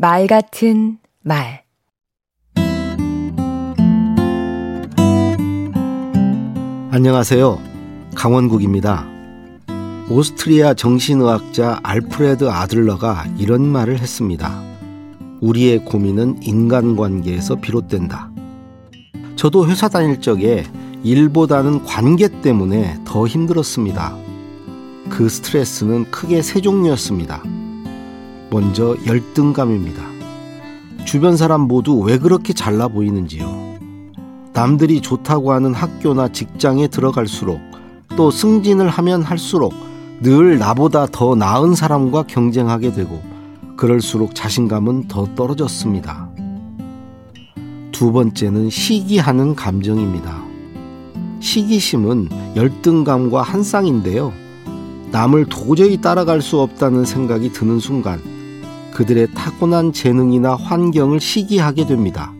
말 같은 말 안녕하세요. 강원국입니다. 오스트리아 정신의학자 알프레드 아들러가 이런 말을 했습니다. 우리의 고민은 인간관계에서 비롯된다. 저도 회사 다닐 적에 일보다는 관계 때문에 더 힘들었습니다. 그 스트레스는 크게 세 종류였습니다. 먼저 열등감입니다. 주변 사람 모두 왜 그렇게 잘나 보이는지요. 남들이 좋다고 하는 학교나 직장에 들어갈수록 또 승진을 하면 할수록 늘 나보다 더 나은 사람과 경쟁하게 되고 그럴수록 자신감은 더 떨어졌습니다. 두 번째는 시기하는 감정입니다. 시기심은 열등감과 한 쌍인데요. 남을 도저히 따라갈 수 없다는 생각이 드는 순간 그들의 타고난 재능이나 환경을 시기하게 됩니다.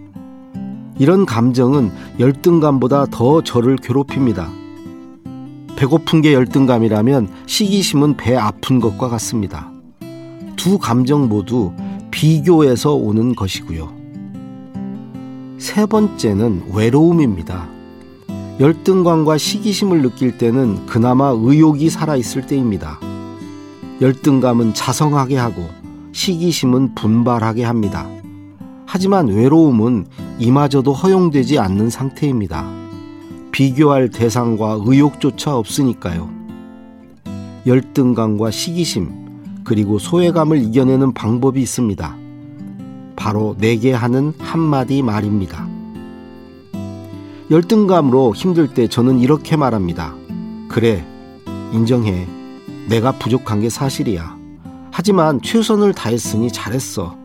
이런 감정은 열등감보다 더 저를 괴롭힙니다. 배고픈 게 열등감이라면 시기심은 배 아픈 것과 같습니다. 두 감정 모두 비교에서 오는 것이고요. 세 번째는 외로움입니다. 열등감과 시기심을 느낄 때는 그나마 의욕이 살아있을 때입니다. 열등감은 자성하게 하고 시기심은 분발하게 합니다. 하지만 외로움은 이마저도 허용되지 않는 상태입니다. 비교할 대상과 의욕조차 없으니까요. 열등감과 시기심, 그리고 소외감을 이겨내는 방법이 있습니다. 바로 내게 하는 한마디 말입니다. 열등감으로 힘들 때 저는 이렇게 말합니다. 그래, 인정해. 내가 부족한 게 사실이야. 하지만 최선을 다했으니 잘했어.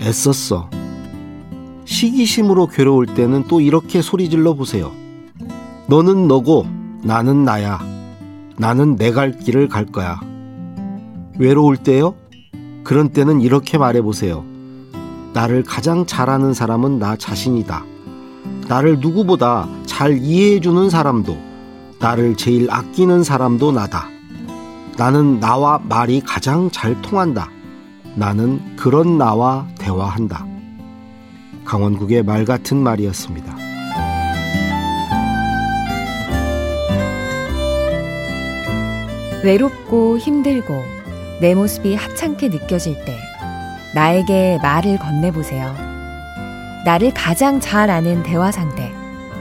애썼어. 시기심으로 괴로울 때는 또 이렇게 소리질러 보세요. 너는 너고 나는 나야. 나는 내 갈 길을 갈 거야. 외로울 때요? 그런 때는 이렇게 말해 보세요. 나를 가장 잘하는 사람은 나 자신이다. 나를 누구보다 잘 이해해주는 사람도, 나를 제일 아끼는 사람도 나다. 나는 나와 말이 가장 잘 통한다. 나는 그런 나와 대화한다. 강원국의 말 같은 말이었습니다. 외롭고 힘들고 내 모습이 하찮게 느껴질 때 나에게 말을 건네보세요. 나를 가장 잘 아는 대화 상대,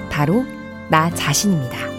바로 나 자신입니다.